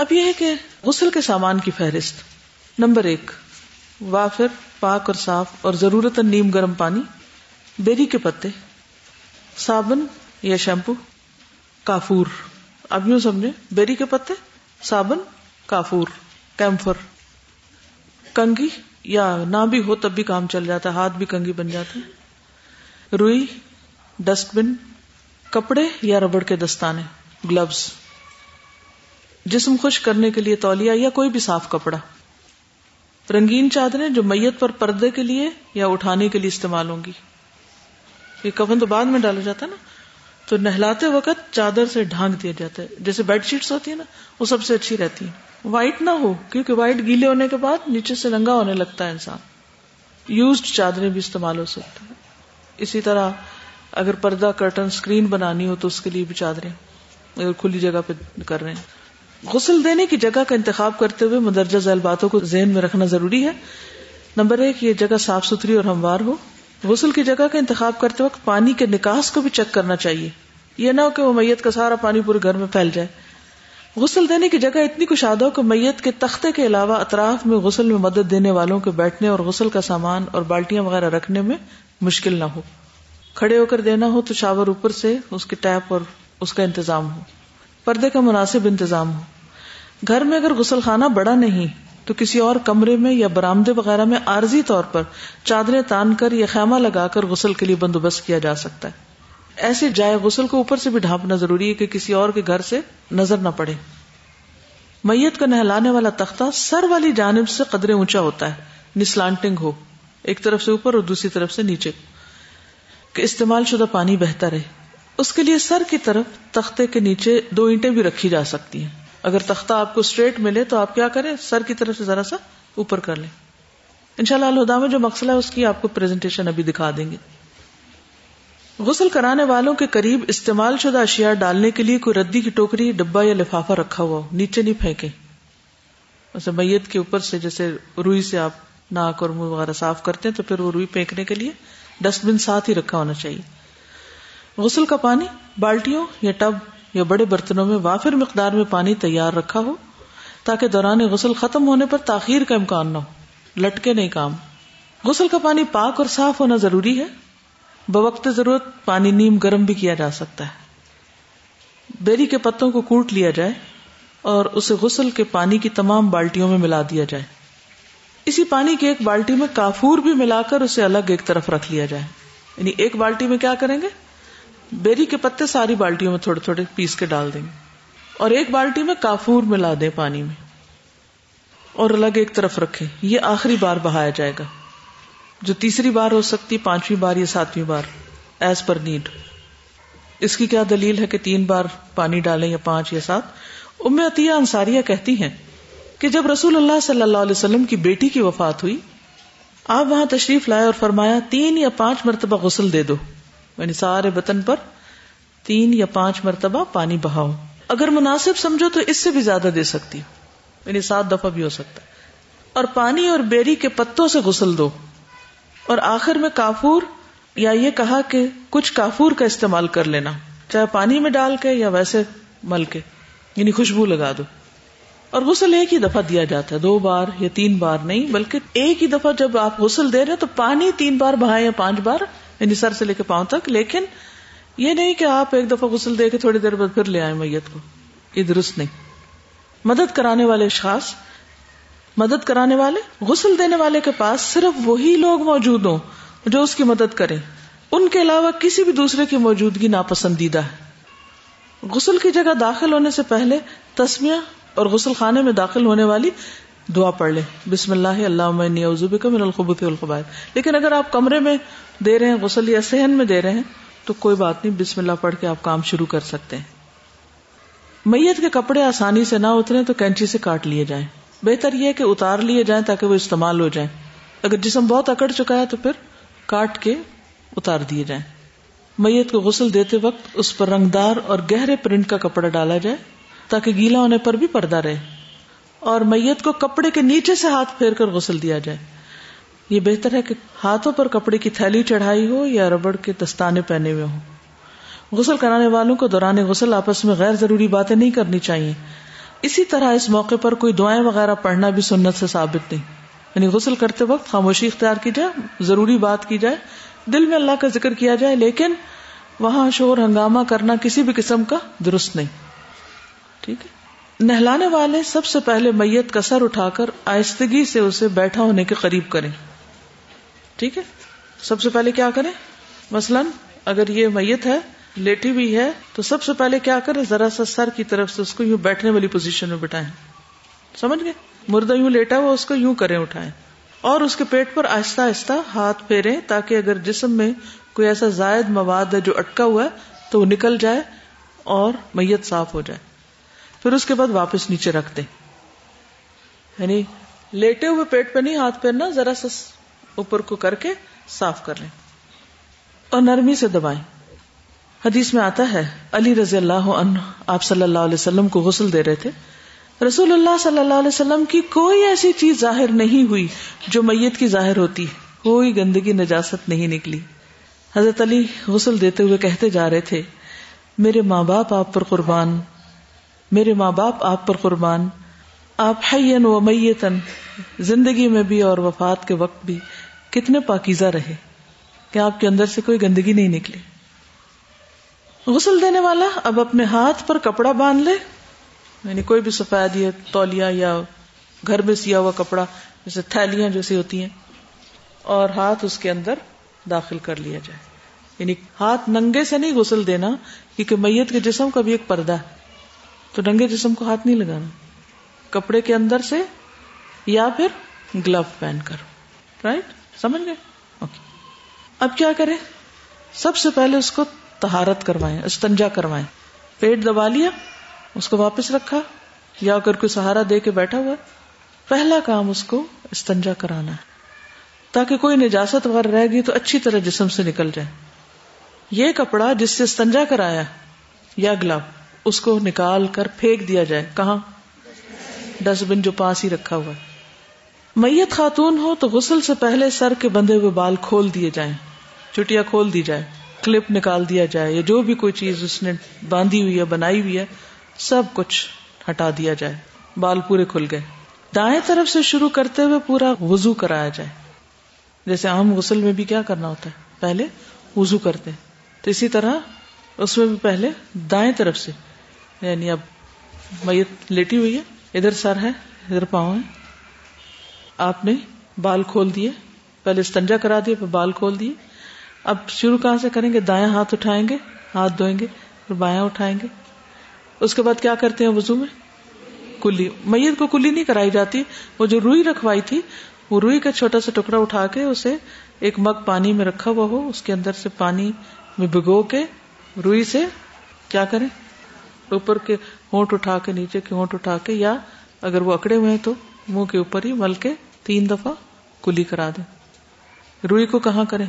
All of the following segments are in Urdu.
اب یہ ہے کہ غسل کے سامان کی فہرست۔ نمبر ایک، وافر، پاک اور صاف اور ضرورت نیم گرم پانی، بیری کے پتے، صابن یا شیمپو، کافور۔ اب یوں سمجھے بیری کے پتے، صابن، کافور، کیمفر۔ کنگھی یا نہ بھی ہو تب بھی کام چل جاتا ہے، ہاتھ بھی کنگھی بن جاتے ہیں روئی، ڈسٹ بن، کپڑے یا ربڑ کے دستانے، گلوز۔ جسم خوش کرنے کے لیے تولیا یا کوئی بھی صاف کپڑا۔ رنگین چادریں جو میت پر پردے کے لیے یا اٹھانے کے لیے استعمال ہوں گی۔ یہ کفن تو بعد میں ڈالا جاتا ہے نا۔ تو نہلاتے وقت چادر سے ڈھانک دیا جاتا ہے۔ جیسے بیڈ شیٹس ہوتی ہے نا، وہ سب سے اچھی رہتی ہے وائٹ نہ ہو، کیونکہ وائٹ گیلے ہونے کے بعد نیچے سے رنگا ہونے لگتا ہے انسان۔ یوزڈ چادریں بھی استعمال ہو سکتی ہیں۔ اسی طرح اگر پردہ کرٹن اسکرین بنانی ہو تو اس کے لیے بھی چادریں۔ اگر کھلی جگہ پہ کر رہے ہیں۔ غسل دینے کی جگہ کا انتخاب کرتے ہوئے مدرجہ ذیل باتوں کو ذہن میں رکھنا ضروری ہے۔ نمبر ایک، یہ جگہ صاف ستھری اور ہموار ہو۔ غسل کی جگہ کا انتخاب کرتے وقت پانی کے نکاس کو بھی چیک کرنا چاہیے۔ یہ نہ ہو کہ وہ میت کا سارا پانی پورے گھر میں پھیل جائے۔ غسل دینے کی جگہ اتنی کشادہ ہو کہ میت کے تختے کے علاوہ اطراف میں غسل میں مدد دینے والوں کے بیٹھنے اور غسل کا سامان اور بالٹیاں وغیرہ رکھنے میں مشکل نہ ہو۔ کھڑے ہو کر دینا ہو تو شاور اوپر سے اس کے ٹیپ اور اس کا انتظام ہو۔ پردے کا مناسب انتظام ہو۔ گھر میں اگر غسل خانہ بڑا نہیں، تو کسی اور کمرے میں یا برامدے وغیرہ میں عارضی طور پر چادریں تان کر یا خیمہ لگا کر غسل کے لیے بندوبست کیا جا سکتا ہے۔ ایسے جائے غسل کو اوپر سے بھی ڈھانپنا ضروری ہے کہ کسی اور کے گھر سے نظر نہ پڑے۔ میت کو نہلانے والا تختہ سر والی جانب سے قدرے اونچا ہوتا ہے، نسلانٹنگ ہو، ایک طرف سے اوپر اور دوسری طرف سے نیچے، کہ استعمال شدہ پانی بہتر ہے۔ اس کے لیے سر کی طرف تختے کے نیچے دو اینٹیں بھی رکھی جا سکتی ہیں۔ اگر تختہ آپ کو اسٹریٹ ملے تو آپ کیا کریں؟ سر کی طرف سے ذرا سا اوپر کر لیں۔ ان شاء اللہ الہدا میں جو مسئلہ ہے اس کی آپ کو پریزنٹیشن ابھی دکھا دیں گے۔ غسل کرانے والوں کے قریب استعمال شدہ اشیاء ڈالنے کے لیے کوئی ردی کی ٹوکری ڈبا یا لفافہ رکھا ہوا ہو، نیچے نہیں پھینکے ویسے میت کے اوپر سے جیسے روئی سے آپ ناک اور منہ وغیرہ صاف کرتے ہیں تو پھر وہ روئی پھینکنے کے لیے ڈسٹ بن ساتھ ہی رکھا ہونا چاہیے۔ غسل کا پانی، بالٹیوں یا ٹب یا بڑے برتنوں میں وافر مقدار میں پانی تیار رکھا ہو تاکہ دوران غسل ختم ہونے پر تاخیر کا امکان نہ ہو۔ لٹکے نہیں کام۔ غسل کا پانی پاک اور صاف ہونا ضروری ہے۔ بوقت ضرورت پانی نیم گرم بھی کیا جا سکتا ہے۔ بیری کے پتوں کو کوٹ لیا جائے اور اسے غسل کے پانی کی تمام بالٹیوں میں ملا دیا جائے۔ اسی پانی کی ایک بالٹی میں کافور بھی ملا کر اسے الگ ایک طرف رکھ لیا جائے۔ یعنی ایک بالٹی میں کیا کریں گے؟ بیری کے پتے ساری بالٹیوں میں تھوڑے تھوڑے پیس کے ڈال دیں گے اور ایک بالٹی میں کافور ملا دیں پانی میں اور الگ ایک طرف رکھے یہ آخری بار بہایا جائے گا۔ جو تیسری بار ہو سکتی، پانچویں بار یا ساتویں بار ایز پر نیڈ اس کی کیا دلیل ہے کہ تین بار پانی ڈالیں یا پانچ یا سات؟ ام عطیہ انصاریہ کہتی ہیں کہ جب رسول اللہ صلی اللہ علیہ وسلم کی بیٹی کی وفات ہوئی، آپ وہاں تشریف لائے اور فرمایا، تین یا پانچ مرتبہ غسل دے دو۔ یعنی سارے بطن پر تین یا پانچ مرتبہ پانی بہاؤ۔ اگر مناسب سمجھو تو اس سے بھی زیادہ دے سکتی یعنی سات دفعہ بھی ہو سکتا ہے۔ اور پانی اور بیری کے پتوں سے غسل دو۔ اور آخر میں کافور یا یہ کہا کہ کچھ کافور کا استعمال کر لینا۔ چاہے پانی میں ڈال کے یا ویسے مل کے۔ یعنی خوشبو لگا دو۔ اور غسل ایک ہی دفعہ دیا جاتا ہے۔ دو بار یا تین بار نہیں، بلکہ ایک ہی دفعہ جب آپ غسل دے رہے تو پانی تین بار بہائے یا پانچ بار۔ یعنی سر سے لے کے پاؤں تک، لیکن یہ نہیں کہ آپ ایک دفعہ غسل دے کے تھوڑی دیر بعد پھر لے آئے میت کو، یہ درست نہیں۔ مدد کرانے والے اشخاص مدد کرانے والے، غسل دینے والے کے پاس صرف وہی لوگ موجود ہوں جو اس کی مدد کریں۔ ان کے علاوہ کسی بھی دوسرے کی موجودگی ناپسندیدہ ہے۔ غسل کی جگہ داخل ہونے سے پہلے تسمیہ اور غسل خانے میں داخل ہونے والی دعا پڑھ لے بسم اللہ اللہ من الخبث والخبائث۔ لیکن اگر آپ کمرے میں دے رہے ہیں، غسل یا صحن میں دے رہے ہیں، تو کوئی بات نہیں، بسم اللہ پڑھ کے آپ کام شروع کر سکتے ہیں۔ میت کے کپڑے آسانی سے نہ اترے تو کینچی سے کاٹ لیے جائیں۔ بہتر یہ کہ اتار لیے جائیں تاکہ وہ استعمال ہو جائیں۔ اگر جسم بہت اکڑ چکا ہے تو پھر کاٹ کے اتار دیے جائیں۔ میت کو غسل دیتے وقت اس پر رنگدار اور گہرے پرنٹ کا کپڑا ڈالا جائے تاکہ گیلا ہونے پر بھی پردہ رہے۔ اور میت کو کپڑے کے نیچے سے ہاتھ پھیر کر غسل دیا جائے۔ یہ بہتر ہے کہ ہاتھوں پر کپڑے کی تھیلی چڑھائی ہو یا ربڑ کے دستانے پہنے ہوئے ہوں۔ غسل کرانے والوں کو دوران غسل آپس میں غیر ضروری باتیں نہیں کرنی چاہیے۔ اسی طرح اس موقع پر کوئی دعائیں وغیرہ پڑھنا بھی سنت سے ثابت نہیں۔ یعنی غسل کرتے وقت خاموشی اختیار کی جائے، ضروری بات کی جائے، دل میں اللہ کا ذکر کیا جائے، لیکن وہاں شور ہنگامہ کرنا کسی بھی قسم کا درست نہیں۔ ٹھیک ہے۔ نہلانے والے سب سے پہلے میت کا سر اٹھا کر آہستگی سے اسے بیٹھا ہونے کے قریب کریں۔ ٹھیک ہے؟ سب سے پہلے کیا کریں؟ مثلا اگر یہ میت ہے، لیٹی بھی ہے، تو سب سے پہلے کیا کرے ذرا سا سر کی طرف سے اس کو یوں بیٹھنے والی پوزیشن میں بٹھائیں۔ سمجھ گئے؟ مردہ یوں لیٹا ہوا، اس کو یوں کریں اٹھائیں۔ اور اس کے پیٹ پر آہستہ آہستہ ہاتھ پھیرے تاکہ اگر جسم میں کوئی ایسا زائد مواد ہے جو اٹکا ہوا ہے، تو وہ نکل جائے اور میت صاف ہو جائے۔ پھر اس کے بعد واپس نیچے رکھ دیں۔ یعنی لیٹے ہوئے پیٹ پہ نہیں، ہاتھ پھیرنا، ذرا سا اوپر کو کر کے صاف کر لیں۔ اور نرمی سے دبائیں۔ حدیث میں آتا ہے، علی رضی اللہ عنہ آپ صلی اللہ علیہ وسلم کو غسل دے رہے تھے۔ رسول اللہ صلی اللہ علیہ وسلم کی کوئی ایسی چیز ظاہر نہیں ہوئی جو میت کی ظاہر ہوتی۔ کوئی گندگی، نجاست نہیں نکلی۔ حضرت علی غسل دیتے ہوئے کہتے جا رہے تھے، میرے ماں باپ آپ پر قربان۔ میرے ماں باپ آپ پر قربان۔ آپ حین و میتن زندگی میں بھی اور وفات کے وقت بھی۔ کتنے پاکیزہ رہے کہ آپ کے اندر سے کوئی گندگی نہیں نکلی۔ غسل دینے والا اب اپنے ہاتھ پر کپڑا باندھ لے۔ یعنی کوئی بھی سفید یا تولیا یا گھر میں سیا ہوا کپڑا، جیسے تھیلیاں جیسی ہوتی ہیں، اور ہاتھ اس کے اندر داخل کر لیا جائے۔ یعنی ہاتھ ننگے سے نہیں غسل دینا، کیونکہ میت کے جسم کا بھی ایک پردہ ہے۔ تو ننگے جسم کو ہاتھ نہیں لگانا۔ کپڑے کے اندر سے یا پھر گلو پہن کر رائٹ سمجھ گئے؟ اوکے اب کیا کریں؟ سب سے پہلے اس کو تہارت کروائیں، استنجا کروائیں۔ پیٹ دبا لیا، اس کو واپس رکھا، یا اگر کوئی سہارا دے کے بیٹھا ہوا، پہلا کام اس کو استنجا کرانا ہے۔ تاکہ کوئی نجاست وغیرہ رہ گئی تو اچھی طرح جسم سے نکل جائے۔ یہ کپڑا جس سے استنجا کرایا، یا گلاب، اس کو نکال کر پھینک دیا جائے۔ کہاں؟ ڈسٹ بن جو پاس ہی رکھا ہوا ہے۔ میت خاتون ہو تو غسل سے پہلے سر کے بندے ہوئے بال کھول دیے جائیں چٹیا کھول دی جائے کلپ نکال دیا جائے، یا جو بھی کوئی چیز اس نے باندھی ہوئی ہے، بنائی ہوئی ہے، سب کچھ ہٹا دیا جائے، بال پورے کھل گئے۔ دائیں طرف سے شروع کرتے ہوئے پورا وضو کرایا جائے۔ جیسے عام غسل میں بھی کیا کرنا ہوتا ہے؟ پہلے وضو کرتے تو اسی طرح اس میں بھی پہلے دائیں طرف سے یعنی اب میت لیٹی ہوئی ہے، ادھر سر ہے، ادھر پاؤں ہے آپ نے بال کھول دیے، پہلے استنجا کرا دیے، پھر بال کھول دیے۔ اب شروع کہاں سے کریں گے؟ دائیں ہاتھ اٹھائیں گے، ہاتھ دھوئیں گے، پھر بایاں اٹھائیں گے۔ اس کے بعد کیا کرتے ہیں وضو میں؟ کلی۔ میت کو کلی نہیں کرائی جاتی، وہ جو روئی رکھوائی تھی، وہ روئی کا چھوٹا سا ٹکڑا اٹھا کے اسے ایک مگ پانی میں رکھا ہوا ہو، اس کے اندر سے پانی میں بھگو کے روئی سے کیا کریں؟ اوپر کے ہونٹ اٹھا کے، نیچے کے ہونٹ اٹھا کے، یا اگر وہ اکڑے ہوئے ہیں تو منہ کے اوپر ہی مل کے تین دفعہ کلی کرا دیں۔ روئی کو کہاں کریں؟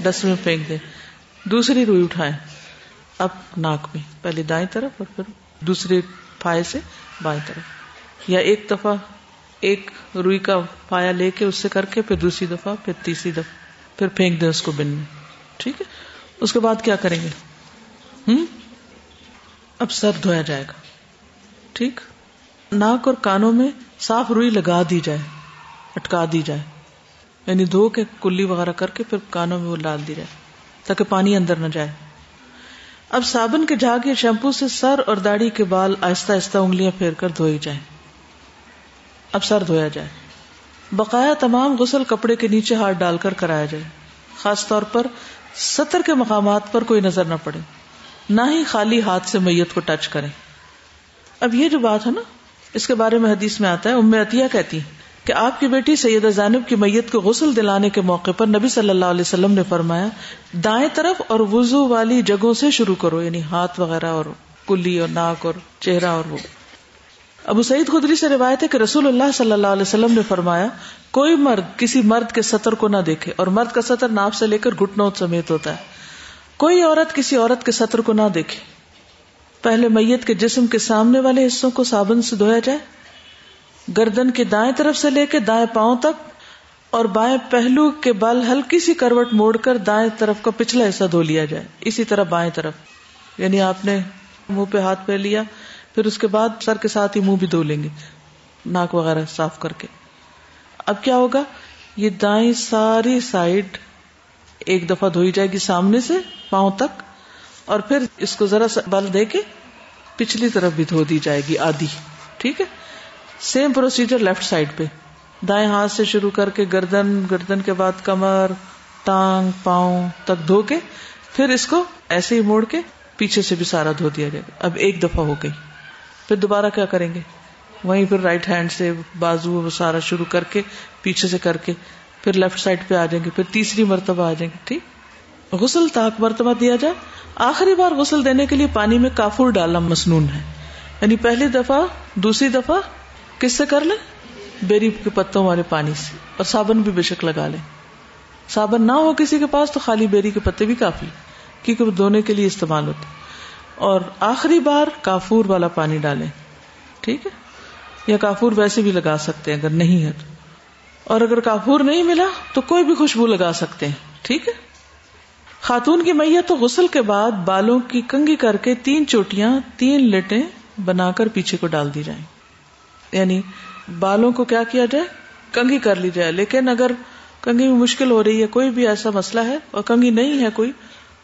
ڈسٹ میں پھینک دیں۔ دوسری روئی اٹھائیں۔ اب ناک میں۔ پہلے دائیں طرف اور پھر دوسرے پائے سے بائیں طرف۔ یا ایک دفعہ ایک روئی کا پایا لے کے اس سے کر کے پھر دوسری دفعہ پھر تیسری دفعہ پھر پھینک دیں اس کو بن میں۔ ٹھیک ہے؟ اس کے بعد کیا کریں گے؟ ہم؟ اب سر دھویا جائے گا۔ ٹھیک؟ ناک اور کانوں میں صاف روئی لگا دی جائے۔ اٹکا دی جائے۔ یعنی دھو کے کلی وغیرہ کر کے پھر کانوں میں وہ ڈال دی جائے تاکہ پانی اندر نہ جائے۔ اب صابن کے جھاگ یا شیمپو سے سر اور داڑھی کے بال آہستہ آہستہ انگلیاں پھیر کر دھوئی جائیں۔ اب سر دھویا جائے۔ بقایا تمام غسل کپڑے کے نیچے ہاتھ ڈال کر کرایا جائے۔ خاص طور پر سطر کے مقامات پر کوئی نظر نہ پڑے۔ نہ ہی خالی ہاتھ سے میت کو ٹچ کریں۔ اب یہ جو بات ہے نا، اس کے بارے میں حدیث میں آتا ہے، ام عطیہ کہتی کہ آپ کی بیٹی سید زینب کی میت کو غسل دلانے کے موقع پر نبی صلی اللہ علیہ وسلم نے فرمایا، دائیں طرف اور وضو والی جگہوں سے شروع کرو یعنی ہاتھ وغیرہ اور کلی اور ناک اور چہرہ اور وہ۔ ابو سعید خدری سے روایت ہے کہ رسول اللہ صلی اللہ علیہ وسلم نے فرمایا، کوئی مرد کسی مرد کے سطر کو نہ دیکھے اور مرد کا سطر ناپ سے لے کر گٹنوں سمیت ہوتا ہے۔ کوئی عورت کسی عورت کے سطر کو نہ دیکھے۔ پہلے میت کے جسم کے سامنے والے حصوں کو صابن سے دھویا جائے گردن کے دائیں طرف سے لے کے دائیں پاؤں تک اور بائیں پہلو کے بل ہلکی سی کروٹ موڑ کر دائیں طرف کا پچھلا حصہ دھو لیا جائے۔ اسی طرح بائیں طرف۔ یعنی آپ نے منہ پہ ہاتھ پہ لیا، پھر اس کے بعد سر کے ساتھ ہی منہ بھی دھو لیں گے، ناک وغیرہ صاف کر کے۔ اب کیا ہوگا؟ یہ دائیں ساری سائڈ ایک دفعہ دھوئی جائے گی سامنے سے پاؤں تک، اور پھر اس کو ذرا بل دے کے پچھلی طرف بھی دھو دی جائے گی آدھی۔ ٹھیک ہے؟ سیم پروسیجر لیفٹ سائڈ پہ دائیں ہاتھ سے شروع کر کے گردن گردن کے بعد کمر ٹانگ پاؤں تک دھو کے پھر اس کو ایسے ہی موڑ کے پیچھے سے بھی سارا دھو دیا جائے گا اب ایک دفعہ ہو گئی پھر دوبارہ کیا کریں گے وہیں پھر رائٹ ہینڈ سے بازو وہ سارا شروع کر کے پیچھے سے کر کے پھر لیفٹ سائڈ پہ آ جائیں گے پھر تیسری مرتبہ آ جائیں گے ٹھیک غسل تاک مرتبہ دیا جائے آخری بار غسل دینے کے لیے پانی میں کافور ڈالنا مصنون ہے یعنی پہلی دفعہ دوسری دفعہ کس سے کر لیں بیری کے پتوں والے پانی سے، اور صابن بھی بے شک لگا لیں صابن نہ ہو کسی کے پاس تو خالی بیری کے پتے بھی کافی، کیونکہ وہ دھونے کے لیے استعمال ہوتے۔ اور آخری بار کافور والا پانی ڈالیں، ٹھیک ہے؟ یا کافور ویسے بھی لگا سکتے ہیں اگر نہیں ہے تو۔ اور اگر کافور نہیں ملا تو کوئی بھی خوشبو لگا سکتے ہیں، ٹھیک ہے؟ خاتون کی میت تو غسل کے بعد بالوں کی کنگی کر کے تین چوٹیاں، تین لٹیں بنا کر پیچھے کو ڈال دی جائیں۔ یعنی بالوں کو کیا کیا جائے؟ کنگھی کر لی جائے۔ لیکن اگر کنگھی میں مشکل ہو رہی ہے، کوئی بھی ایسا مسئلہ ہے اور کنگھی نہیں ہے کوئی،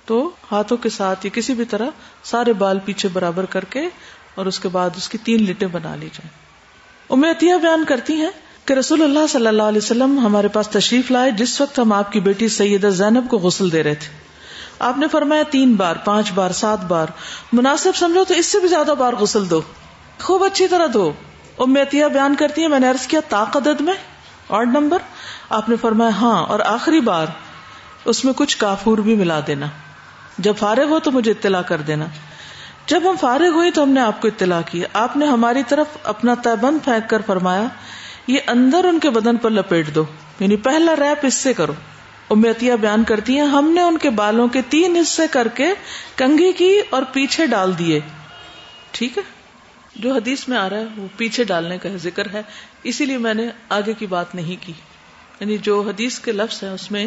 تو ہاتھوں کے ساتھ یا کسی بھی طرح سارے بال پیچھے برابر کر کے اور اس کے بعد اس کی تین لٹیں بنا لی جائیں۔ امیتیا بیان کرتی ہیں کہ رسول اللہ صلی اللہ علیہ وسلم ہمارے پاس تشریف لائے جس وقت ہم آپ کی بیٹی سیدہ زینب کو غسل دے رہے تھے۔ آپ نے فرمایا تین بار، پانچ بار، سات بار۔ مناسب سمجھو تو اس سے بھی زیادہ بار غسل دو۔ خوب اچھی طرح دو امیتیا بیان کرتی ہے میں نے عرض کیا، طاقت میں اور نمبر آپ نے فرمایا ہاں اور آخری بار، اس میں کچھ کافور بھی ملا دینا۔ جب فارغ ہو تو مجھے اطلاع کر دینا۔ جب ہم فارغ ہوئی تو ہم نے آپ کو اطلاع کی۔ آپ نے ہماری طرف اپنا تیبند پھینک کر فرمایا، یہ اندر ان کے بدن پر لپیٹ دو۔ یعنی پہلا ریپ اس سے کرو۔ امیتیا بیان کرتی ہیں ہم نے ان کے بالوں کے تین حصے کر کے کنگھی کی اور پیچھے ڈال دیے۔ ٹھیک ہے؟ جو حدیث میں آ رہا ہے، وہ پیچھے ڈالنے کا ذکر ہے۔ اسی لیے میں نے آگے کی بات نہیں کی۔ یعنی جو حدیث کے لفظ ہے اس میں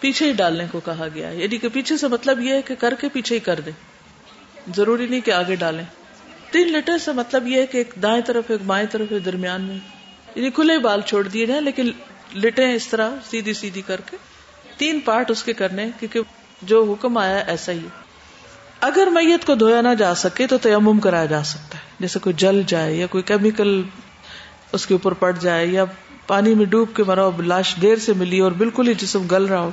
پیچھے ہی ڈالنے کو کہا گیا یعنی کہ پیچھے سے مطلب یہ ہے کہ کر کے پیچھے ہی کر دے ضروری نہیں کہ آگے ڈالیں۔ تین لیٹر سے مطلب یہ ہے کہ ایک دائیں طرف، ایک بائیں طرف، ایک درمیان میں۔ یعنی کھلے بال چھوڑ دیے جائیں، لیکن لٹے اس طرح سیدھی سیدھی کر کے۔ تین پارٹ اس کے کرنے کیونکہ جو حکم آیا ایسا ہی اگر میت کو دھویا نہ جا سکے تو تیمم کرایا جا سکتا ہے۔ جیسے کوئی جل جائے یا کوئی کیمیکل اس کے اوپر پڑ جائے یا پانی میں ڈوب کے مرا ہو، لاش دیر سے ملی اور بالکل ہی جسم گل رہا ہو،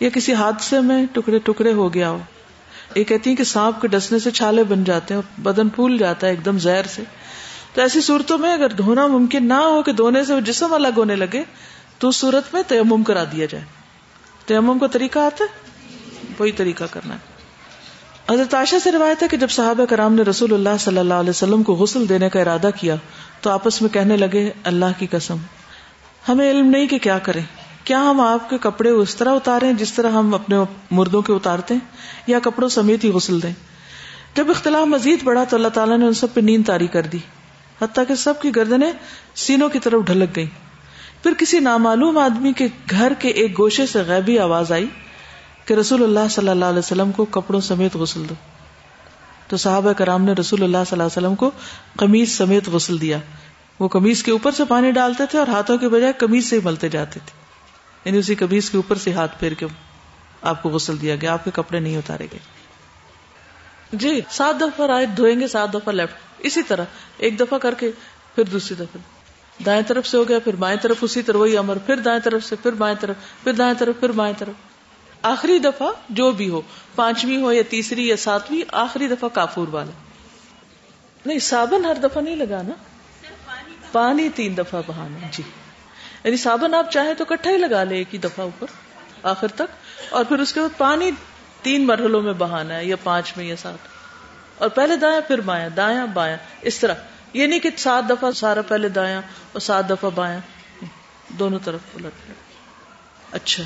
یا کسی حادثے میں ٹکڑے ٹکڑے ہو گیا ہو۔ یہ کہتی ہیں کہ سانپ کے ڈسنے سے چھالے بن جاتے ہیں اور بدن پھول جاتا ہے ایک دم زہر سے۔ تو ایسی صورتوں میں اگر دھونا ممکن نہ ہو کہ دھونے سے جسم الگ ہونے لگے، تو اس صورت میں تیمم کرا دیا جائے۔ تیمم کا طریقہ آتا ہے؟ وہی طریقہ کرنا ہے۔ حضرت عائشہ سے روایت ہے کہ جب صحابہ کرام نے رسول اللہ صلی اللہ علیہ وسلم کو غسل دینے کا ارادہ کیا تو آپس میں کہنے لگے، اللہ کی قسم، ہمیں علم نہیں کہ کیا کریں۔ کیا ہم آپ کے کپڑے اس طرح اتارے جس طرح ہم اپنے مردوں کے اتارتے ہیں؟ یا کپڑوں سمیت ہی غسل دیں؟ جب اختلاف مزید بڑھا تو اللہ تعالیٰ نے ان سب پہ نیند تاری کر دی۔ حتیٰ کہ سب کی گردنیں سینوں کی طرف ڈھلک گئی پھر کسی نامعلوم آدمی کے گھر کے ایک گوشے سے غیبی آواز آئی۔ کہ رسول اللہ صلی اللہ علیہ وسلم کو کپڑوں سمیت غسل دو۔ تو صحابہ کرام نے رسول اللہ صلی اللہ علیہ وسلم کو قمیض سمیت غسل دیا۔ وہ قمیض کے اوپر سے پانی ڈالتے تھے اور ہاتھوں کے بجائے قمیض سے ہی ملتے جاتے تھے۔ یعنی اسی قمیض کے اوپر سے ہاتھ پھیر کے آپ کو غسل دیا گیا۔ آپ کے کپڑے نہیں اتارے گئے۔ جی سات دفعہ رائٹ دھوئیں گے، سات دفعہ لیفٹ۔ اسی طرح ایک دفعہ کر کے پھر دوسری دفعہ۔ دائیں طرف سے ہو گیا، پھر بائیں طرف، اسی طرح وہی امر۔ پھر دائیں طرف سے، پھر بائیں طرف، پھر دائیں طرف، پھر بائیں طرف۔ آخری دفعہ جو بھی ہو، پانچویں ہو یا تیسری یا ساتویں، آخری دفعہ کافور والا۔ نہیں، صابن ہر دفعہ نہیں لگانا۔ پانی تین دفعہ بہانا جی۔ یعنی صابن آپ چاہیں تو کٹھا ہی لگا لے ایک ہی دفعہ اوپر، آخر تک۔ اور پھر اس کے بعد پانی تین مرحلوں میں بہانا ہے، یا پانچ میں یا سات اور پہلے دایا پھر بایاں دایا بایاں اس طرح۔ یہ نہیں کہ سات دفعہ سارا پہلے دایا اور سات دفعہ بایاں دونوں طرف الٹ اچھا۔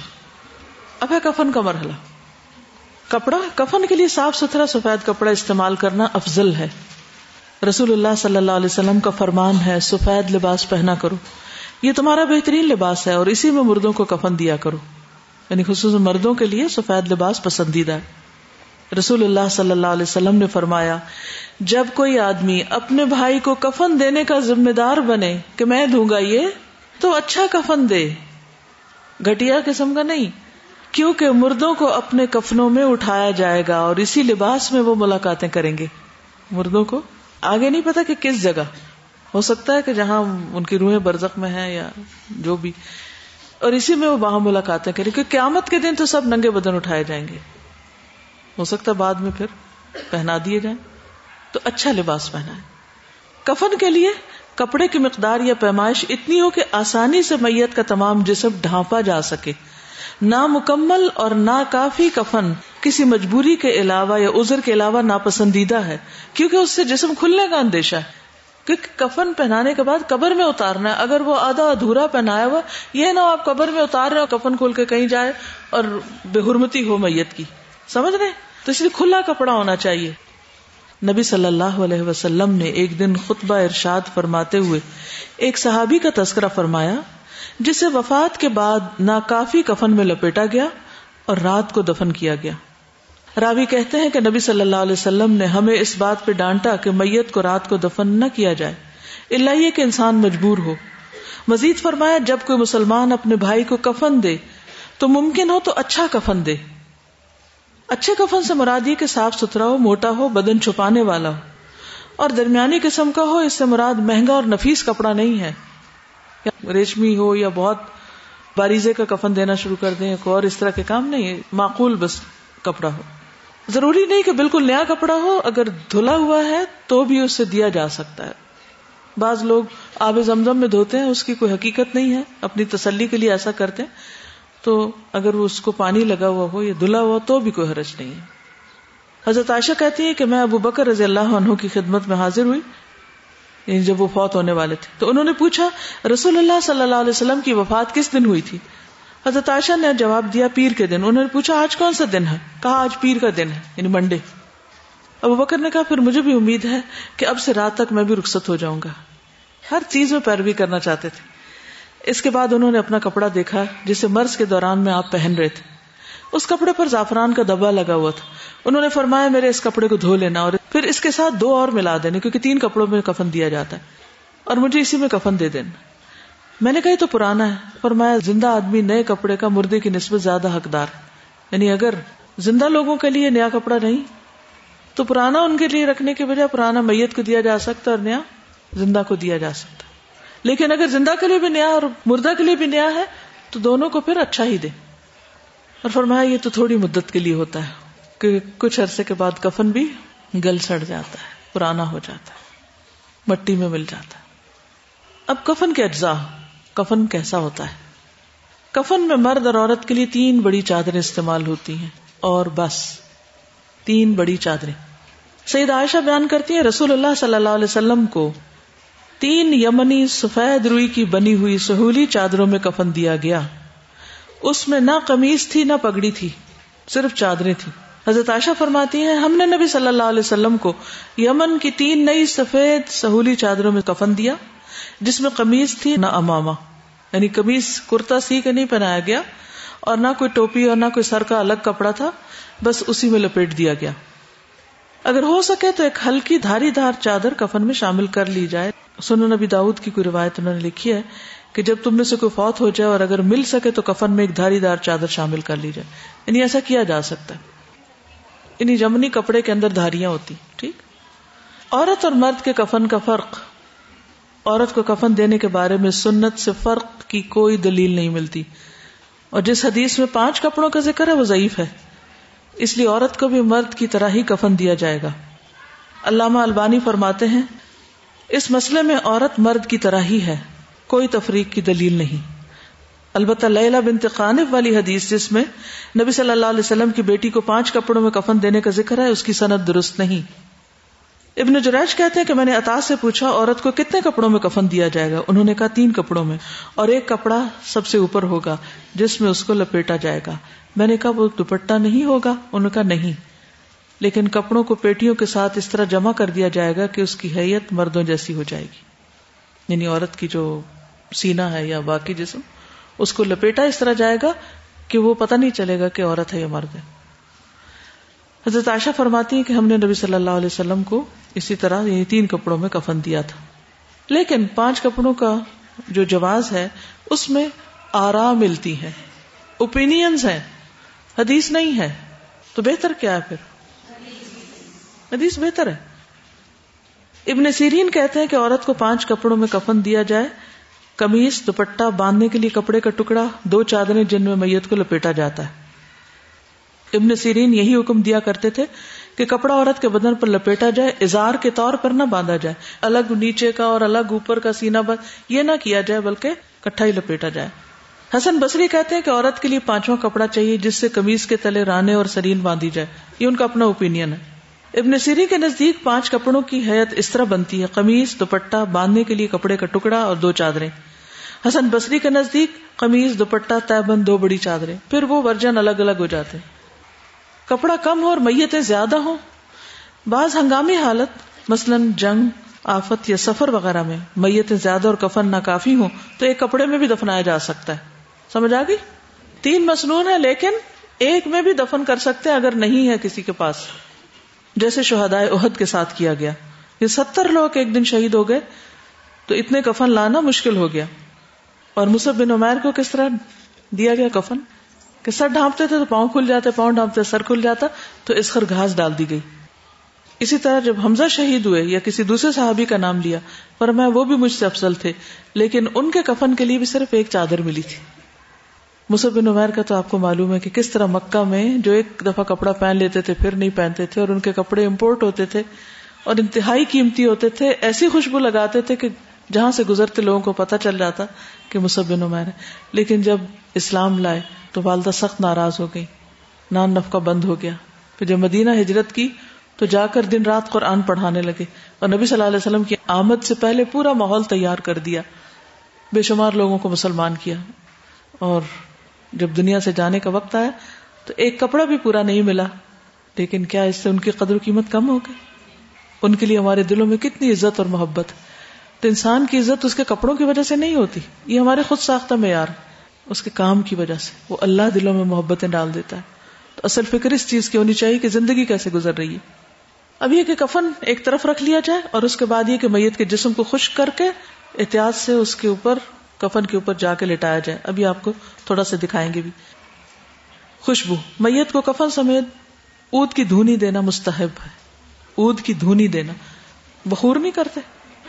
اب ہے کفن کا مرحلہ۔ کپڑا، کفن کے لیے صاف ستھرا سفید کپڑا استعمال کرنا افضل ہے۔ رسول اللہ صلی اللہ علیہ وسلم کا فرمان ہے، سفید لباس پہنا کرو۔ یہ تمہارا بہترین لباس ہے اور اسی میں مردوں کو کفن دیا کرو۔ یعنی خصوصاً مردوں کے لیے سفید لباس پسندیدہ ہے۔ رسول اللہ صلی اللہ علیہ وسلم نے فرمایا، جب کوئی آدمی اپنے بھائی کو کفن دینے کا ذمہ دار بنے کہ میں دوں گا یہ، تو اچھا کفن دے۔ گٹیا قسم کا نہیں۔ کیونکہ مردوں کو اپنے کفنوں میں اٹھایا جائے گا اور اسی لباس میں وہ ملاقاتیں کریں گے۔ مردوں کو آگے نہیں پتا کہ کس جگہ۔ ہو سکتا ہے کہ جہاں ان کی روحیں برزخ میں ہیں یا جو بھی۔ اور اسی میں وہ وہاں ملاقاتیں کریں۔ کیونکہ قیامت کے دن تو سب ننگے بدن اٹھائے جائیں گے۔ ہو سکتا ہے بعد میں پھر پہنا دیے جائیں۔ تو اچھا لباس پہنا ہے کفن کے لیے کپڑے کی مقدار یا پیمائش اتنی ہو کہ آسانی سے میت کا تمام جسم ڈھانپا جا سکے۔ نہ مکمل اور نہ کافی کفن کسی مجبوری کے علاوہ یا ازر کے علاوہ ناپسندیدہ ہے، کیونکہ اس سے جسم کھلنے کا اندیشہ ہے۔ کیونکہ کفن پہنانے کے بعد قبر میں اتارنا ہے، اگر وہ آدھا ادھورا پہنایا ہوا، یہ نہ آپ قبر میں اتار رہے ہو، کفن کھول کے کہیں جائے اور بے حرمتی ہو میت کی۔ سمجھ رہے تو اس لیے کھلا کپڑا ہونا چاہیے۔ نبی صلی اللہ علیہ وسلم نے ایک دن خطبہ ارشاد فرماتے ہوئے ایک صحابی کا تذکرہ فرمایا جسے وفات کے بعد ناکافی کفن میں لپیٹا گیا اور رات کو دفن کیا گیا۔ راوی کہتے ہیں کہ نبی صلی اللہ علیہ وسلم نے ہمیں اس بات پہ ڈانٹا کہ میت کو رات کو دفن نہ کیا جائے۔ اللہ یہ کہ انسان مجبور ہو۔ مزید فرمایا، جب کوئی مسلمان اپنے بھائی کو کفن دے، تو ممکن ہو تو اچھا کفن دے۔ اچھے کفن سے مراد یہ کہ صاف ستھرا ہو، موٹا ہو، بدن چھپانے والا ہو۔ اور درمیانی قسم کا ہو، اس سے مراد مہنگا اور نفیس کپڑا نہیں ہے۔ ریشمی ہو یا بہت باریزے کا کفن دینا شروع کر دیں اور اس طرح کے کام نہیں، معقول بس کپڑا ہو۔ ضروری نہیں کہ بالکل نیا کپڑا ہو، اگر دھلا ہوا ہے تو بھی اس سے دیا جا سکتا ہے۔ بعض لوگ آب زمزم میں دھوتے ہیں، اس کی کوئی حقیقت نہیں ہے، اپنی تسلی کے لیے ایسا کرتے ہیں۔ تو اگر وہ اس کو پانی لگا ہوا ہو یا دھلا ہوا تو بھی کوئی حرج نہیں ہے۔ حضرت عائشہ کہتی ہے کہ میں ابو بکر رضی اللہ عنہ کی خدمت میں حاضر ہوئی۔ یعنی جب وہ فوت ہونے والے تھے۔ تو انہوں نے پوچھا، رسول اللہ صلی اللہ علیہ وسلم کی وفات کس دن ہوئی تھی؟ حضرت عائشہ نے جواب دیا، پیر کے دن۔ انہوں نے پوچھا، آج کون سا دن ہے؟ کہا، آج پیر کا دن ہے یعنی منڈے۔ ابو بکر نے کہا، پھر مجھے بھی امید ہے کہ اب سے رات تک میں بھی رخصت ہو جاؤں گا۔ ہر چیز میں پیروی کرنا چاہتے تھے۔ اس کے بعد انہوں نے اپنا کپڑا دیکھا، جسے مرض کے دوران میں آپ پہن رہے تھے۔ اس کپڑے پر زعفران کا دبا لگا ہوا تھا۔ انہوں نے فرمایا، میرے اس کپڑے کو دھو لینا اور پھر اس کے ساتھ دو اور ملا دینے کیونکہ تین کپڑوں میں کفن دیا جاتا ہے۔ اور مجھے اسی میں کفن دے دینا۔ میں نے کہا تو پرانا ہے۔ فرمایا، زندہ آدمی نئے کپڑے کا مردے کی نسبت زیادہ حقدار یعنی اگر زندہ لوگوں کے لیے نیا کپڑا نہیں، تو پرانا ان کے لیے رکھنے کے بجائے پرانا میت کو دیا جا سکتا اور نیا زندہ کو دیا جا سکتا لیکن اگر زندہ کے لیے بھی نیا اور مردہ کے لیے بھی نیا ہے، تو دونوں کو پھر اچھا ہی دے۔ اور فرمایا یہ تو تھوڑی مدت کے لیے ہوتا ہے کہ کچھ عرصے کے بعد کفن بھی گل سڑ جاتا ہے، پرانا ہو جاتا ہے، مٹی میں مل جاتا ہے۔ اب کفن کے اجزاء، کفن کیسا ہوتا ہے؟ کفن میں مرد اور عورت کے لیے تین بڑی چادریں استعمال ہوتی ہیں۔ اور بس، تین بڑی چادریں۔ سید عائشہ بیان کرتی ہیں، رسول اللہ صلی اللہ علیہ وسلم کو تین یمنی سفید روئی کی بنی ہوئی سہولی چادروں میں کفن دیا گیا۔ اس میں نہ قمیض تھی نہ پگڑی تھی، صرف چادریں تھی حضرت عائشہ فرماتی ہیں، ہم نے نبی صلی اللہ علیہ وسلم کو یمن کی تین نئی سفید سہولی چادروں میں کفن دیا، جس میں قمیض تھی نہ اماما یعنی قمیض کرتا سی کے نہیں پہنایا گیا، اور نہ کوئی ٹوپی اور نہ کوئی سر کا الگ کپڑا تھا، بس اسی میں لپیٹ دیا گیا۔ اگر ہو سکے تو ایک ہلکی دھاری دھار چادر کفن میں شامل کر لی جائے۔ سن نبی داؤد کی کوئی روایت انہوں نے لکھی ہے کہ جب تم میں سے کوئی فوت ہو جائے اور اگر مل سکے تو کفن میں ایک دھاری دار چادر شامل کر لی جائے۔ یعنی ایسا کیا جا سکتا ہے؟ یعنی جمنی کپڑے کے اندر دھاریاں ہوتی، ٹھیک؟ عورت اور مرد کے کفن کا فرق، عورت کو کفن دینے کے بارے میں سنت سے فرق کی کوئی دلیل نہیں ملتی۔ اور جس حدیث میں پانچ کپڑوں کا ذکر ہے وہ ضعیف ہے۔ اس لیے عورت کو بھی مرد کی طرح ہی کفن دیا جائے گا۔ علامہ البانی فرماتے ہیں اس مسئلے میں عورت مرد کی طرح ہی ہے، کوئی تفریق کی دلیل نہیں۔ البتہ لیلا بنت قانف والی حدیث جس میں نبی صلی اللہ علیہ وسلم کی بیٹی کو پانچ کپڑوں میں کفن دینے کا ذکر ہے، اس کی صنعت درست نہیں۔ ابن جریج کہتے ہیں کہ میں نے اتا سے پوچھا، عورت کو کتنے کپڑوں میں کفن دیا جائے گا؟ انہوں نے کہا تین کپڑوں میں۔ اور ایک کپڑا سب سے اوپر ہوگا، جس میں اس کو لپیٹا جائے گا۔ میں نے کہا وہ دوپٹہ نہیں ہوگا؟ انہوں نے کہا نہیں۔ لیکن کپڑوں کو پیٹیوں کے ساتھ اس طرح جمع کر دیا جائے گا کہ اس کی حیت مردوں جیسی ہو جائے گی۔ یعنی عورت کی جو سینا ہے یا باقی جسم، اس کو لپیٹا اس طرح جائے گا کہ وہ پتہ نہیں چلے گا کہ عورت ہے یا مرد ہے۔ حضرت عائشہ فرماتی ہیں کہ ہم نے نبی صلی اللہ علیہ وسلم کو اسی طرح یہ تین کپڑوں میں کفن دیا تھا۔ لیکن پانچ کپڑوں کا جو جواز ہے، اس میں آرام ملتی ہے اوپینئنس ہے حدیث نہیں ہے۔ تو بہتر کیا ہے پھر؟ حدیث بہتر ہے۔ ابن سیرین کہتے ہیں کہ عورت کو پانچ کپڑوں میں کفن دیا جائے کمیز دوپٹہ، باندھنے کے لیے کپڑے کا ٹکڑا، دو چادریں جن میں میت کو لپیٹا جاتا ہے۔ ابن سیرین یہی حکم دیا کرتے تھے کہ کپڑا عورت کے بدن پر لپیٹا جائے، اظہار کے طور پر نہ باندھا جائے۔ الگ نیچے کا اور الگ اوپر کا سینا بند، یہ نہ کیا جائے بلکہ کٹھا ہی لپیٹا جائے۔ حسن بصری کہتے ہیں کہ عورت کے لیے پانچواں کپڑا چاہیے جس سے کمیز کے تلے رانے اور سرین باندھی جائے۔ یہ ان کا اپنا اوپین ہے۔ ابن سیری کے نزدیک پانچ کپڑوں کی حیت اس طرح بنتی ہے۔ قمیض، دوپٹہ باندھنے کے لیے کپڑے کا ٹکڑا اور دو چادریں۔ حسن بصری کے نزدیک قمیض، دوپٹہ طے بند دو بڑی چادریں۔ پھر وہ ورجن الگ الگ ہو جاتے کپڑا کم ہو اور میتیں زیادہ ہوں۔ بعض ہنگامی حالت، مثلا جنگ، آفت یا سفر وغیرہ میں میتیں زیادہ اور کفن نہ کافی ہوں تو ایک کپڑے میں بھی دفنایا جا سکتا ہے۔ سمجھ آ گئی؟ تین مصنون ہے لیکن ایک میں بھی دفن کر سکتے ہیں اگر نہیں ہے کسی کے پاس۔ جیسے شہدائے عہد کے ساتھ کیا گیا۔ یہ ستر لوگ ایک دن شہید ہو گئے، تو اتنے کفن لانا مشکل ہو گیا۔ اور مصب بن عمیر کو کس طرح دیا گیا کفن؟ کہ سر ڈھانپتے تھے تو پاؤں کھل جاتے، پاؤں ڈھانپتے، سر کھل جاتا، تو اس خر گھاس ڈال دی گئی۔ اسی طرح جب حمزہ شہید ہوئے یا کسی دوسرے صحابی کا نام لیا پر میں وہ بھی مجھ سے افضل تھے، لیکن ان کے کفن کے لیے بھی صرف ایک چادر ملی تھی۔ مصب بن عمیر کا تو آپ کو معلوم ہے کہ کس طرح مکہ میں جو ایک دفعہ کپڑا پہن لیتے تھے، پھر نہیں پہنتے تھے، اور ان کے کپڑے امپورٹ ہوتے تھے اور انتہائی قیمتی ہوتے تھے، ایسی خوشبو لگاتے تھے کہ جہاں سے گزرتے لوگوں کو پتا چل جاتا کہ مصب بن عمیر ہے۔ لیکن جب اسلام لائے تو والدہ سخت ناراض ہو گئی نان نفقہ بند ہو گیا۔ پھر جب مدینہ ہجرت کی تو جا کر دن رات قرآن پڑھانے لگے اور نبی صلی اللہ علیہ وسلم کی آمد سے پہلے پورا ماحول تیار کر دیا۔ بے شمار لوگوں کو مسلمان کیا اور جب دنیا سے جانے کا وقت آیا تو ایک کپڑا بھی پورا نہیں ملا۔ لیکن کیا اس سے ان کی قدر و قیمت کم ہو گئی؟ ان کے لیے ہمارے دلوں میں کتنی عزت اور محبت۔ تو انسان کی عزت اس کے کپڑوں کی وجہ سے نہیں ہوتی۔ یہ ہمارے خود ساختہ معیار۔ اس کے کام کی وجہ سے۔ وہ اللہ دلوں میں محبتیں ڈال دیتا ہے۔ تو اصل فکر اس چیز کی ہونی چاہیے کہ زندگی کیسے گزر رہی ہے۔ اب یہ کہ کفن ایک طرف رکھ لیا جائے اور اس کے بعد یہ کہ میت کے جسم کو خشک کر کے احتیاط سے اس کے اوپر کفن کے اوپر جا کے لٹایا جائے۔ ابھی آپ کو تھوڑا سا دکھائیں گے بھی۔ خوشبو، میت کو کفن سمیت اود کی دھونی دینا مستحب ہے۔ اود کی دھونی دینا۔ بخور نہیں کرتے۔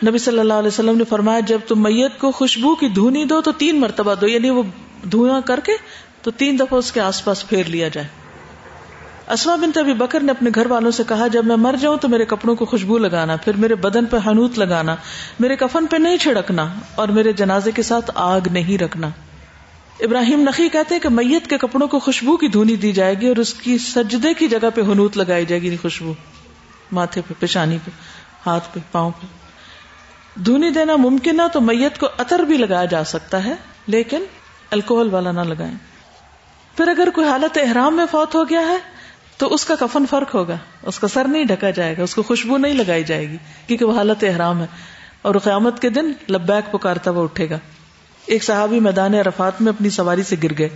نبی صلی اللہ علیہ وسلم نے فرمایا، جب تم میت کو خوشبو کی دھونی دو تو تین مرتبہ دو یعنی وہ دھواں کر کے تو تین دفعہ اس کے آس پاس پھیر لیا جائے۔ اسما بن ابی بکر نے اپنے گھر والوں سے کہا، جب میں مر جاؤں تو میرے کپڑوں کو خوشبو لگانا، پھر میرے بدن پہ حنوت لگانا، میرے کفن پہ نہیں چھڑکنا، اور میرے جنازے کے ساتھ آگ نہیں رکھنا۔ ابراہیم نقی کہتے ہیں کہ میت کے کپڑوں کو خوشبو کی دھونی دی جائے گی اور اس کی سجدے کی جگہ پہ حنوت لگائی جائے گی یعنی خوشبو۔ ماتھے پہ، پیشانی پہ، ہاتھ پہ، پاؤں پہ۔ دھونی دینا ممکن ہے تو میت کو اتر بھی لگایا جا سکتا ہے، لیکن الکوہل والا نہ لگائیں۔ پھر اگر کوئی حالت احرام میں فوت ہو گیا ہے تو اس کا کفن فرق ہوگا۔ اس کا سر نہیں ڈھکا جائے گا، اس کو خوشبو نہیں لگائی جائے گی، کیونکہ وہ حالت احرام ہے۔ اور قیامت کے دن لبیک پکارتا وہ اٹھے گا۔ ایک صحابی میدان عرفات میں اپنی سواری سے گر گئے۔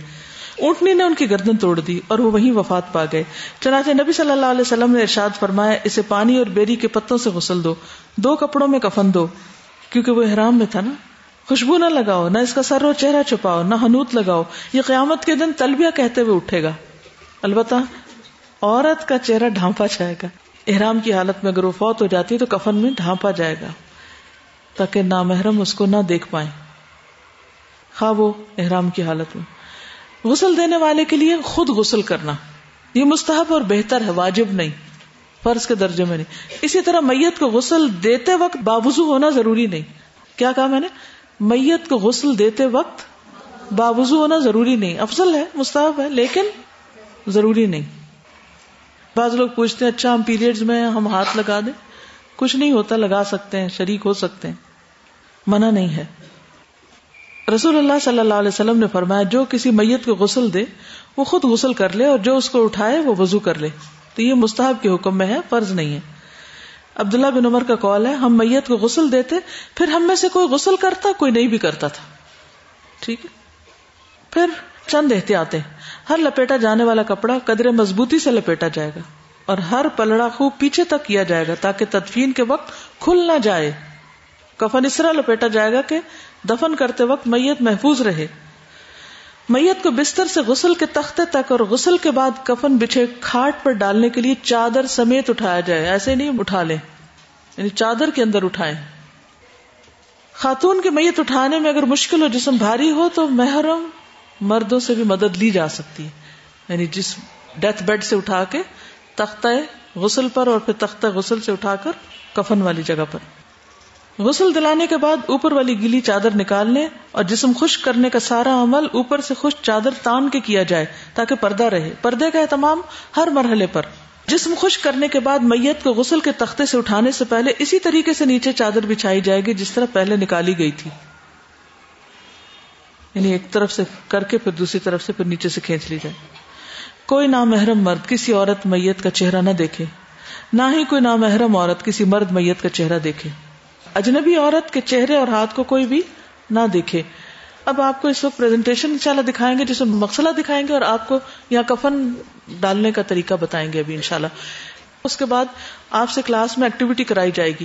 اونٹنی نے ان کی گردن توڑ دی اور وہ وہیں وفات پا گئے۔ چنانچہ نبی صلی اللہ علیہ وسلم نے ارشاد فرمایا، اسے پانی اور بیری کے پتوں سے غسل دو دو کپڑوں میں کفن دو، کیونکہ وہ احرام میں تھا نا۔ خوشبو نہ لگاؤ، نہ اس کا سر و چہرہ چھپاؤ، نہ حنوت لگاؤ، یہ قیامت کے دن تلبیہ کہتے ہوئے اٹھے گا۔ البتہ عورت کا چہرہ ڈھانپا جائے گا۔ احرام کی حالت میں اگر وہ فوت ہو جاتی ہے تو کفن میں ڈھانپا جائے گا تاکہ نامحرم اس کو نہ دیکھ پائے خواہ وہ احرام کی حالت میں۔ غسل دینے والے کے لیے خود غسل کرنا۔ یہ مستحب اور بہتر ہے، واجب نہیں۔ فرض کے درجے میں نہیں۔ اسی طرح میت کو غسل دیتے وقت باوضو ہونا ضروری نہیں۔ کیا کہا میں نے؟ میت کو غسل دیتے وقت باوضو ہونا ضروری نہیں۔ افضل ہے، مستحب ہے، لیکن ضروری نہیں۔ بعض لوگ پوچھتے ہیں اچھا ہم پیریڈ میں ہم ہاتھ لگا دیں؟ کچھ نہیں ہوتا، لگا سکتے ہیں، شریک ہو سکتے ہیں۔ منع نہیں ہے۔ رسول اللہ صلی اللہ علیہ وسلم نے فرمایا، جو کسی میت کو غسل دے، وہ خود غسل کر لے اور جو اس کو اٹھائے، وہ وضو کر لے۔ تو یہ مستحب کے حکم میں ہے، فرض نہیں ہے۔ عبداللہ بن عمر کا کال ہے، ہم میت کو غسل دیتے، پھر ہم میں سے کوئی غسل کرتا، کوئی نہیں بھی کرتا تھا۔ ٹھیک ہے۔ پھر چند احتیاط ہر لپیٹا جانے والا کپڑا قدرے مضبوطی سے لپیٹا جائے گا اور ہر پلڑا خوب پیچھے تک کیا جائے گا تاکہ تدفین کے وقت کھل نہ جائے۔ کفن اس طرح لپیٹا جائے گا کہ دفن کرتے وقت میت محفوظ رہے۔ میت کو بستر سے غسل کے تختے تک اور غسل کے بعد کفن بچھے کھاٹ پر ڈالنے کے لیے چادر سمیت اٹھایا جائے۔ ایسے نہیں اٹھا لیں۔ یعنی چادر کے اندر اٹھائیں۔ خاتون کی میت اٹھانے میں اگر مشکل ہو، جسم بھاری ہو، تو محرم مردوں سے بھی مدد لی جا سکتی ہے۔ یعنی جس ڈیتھ بیڈ سے اٹھا کے تختہ غسل پر اور پھر تختہ غسل سے اٹھا کر کفن والی جگہ پر۔ غسل دلانے کے بعد اوپر والی گیلی چادر نکالنے اور جسم خشک کرنے کا سارا عمل اوپر سے خشک چادر تان کے کیا جائے تاکہ پردہ رہے۔ پردے کا اہتمام ہر مرحلے پر۔ جسم خشک کرنے کے بعد میت کو غسل کے تختے سے اٹھانے سے پہلے اسی طریقے سے نیچے چادر بچھائی جائے گی جس طرح پہلے نکالی گئی تھی۔ یعنی ایک طرف سے کر کے پھر دوسری طرف سے پھر نیچے سے کھینچ لی جائے۔ کوئی نامحرم مرد کسی عورت میت کا چہرہ نہ دیکھے۔ نہ ہی کوئی نامحرم عورت کسی مرد میت کا چہرہ دیکھے۔ اجنبی عورت کے چہرے اور ہاتھ کو کوئی بھی نہ دیکھے۔ اب آپ کو اس وقت پریزنٹیشن انشاءاللہ دکھائیں گے، جس میں مقصلہ دکھائیں گے اور آپ کو یہاں کفن ڈالنے کا طریقہ بتائیں گے ابھی انشاءاللہ۔ اس کے بعد آپ سے کلاس میں ایکٹیویٹی کرائی جائے گی۔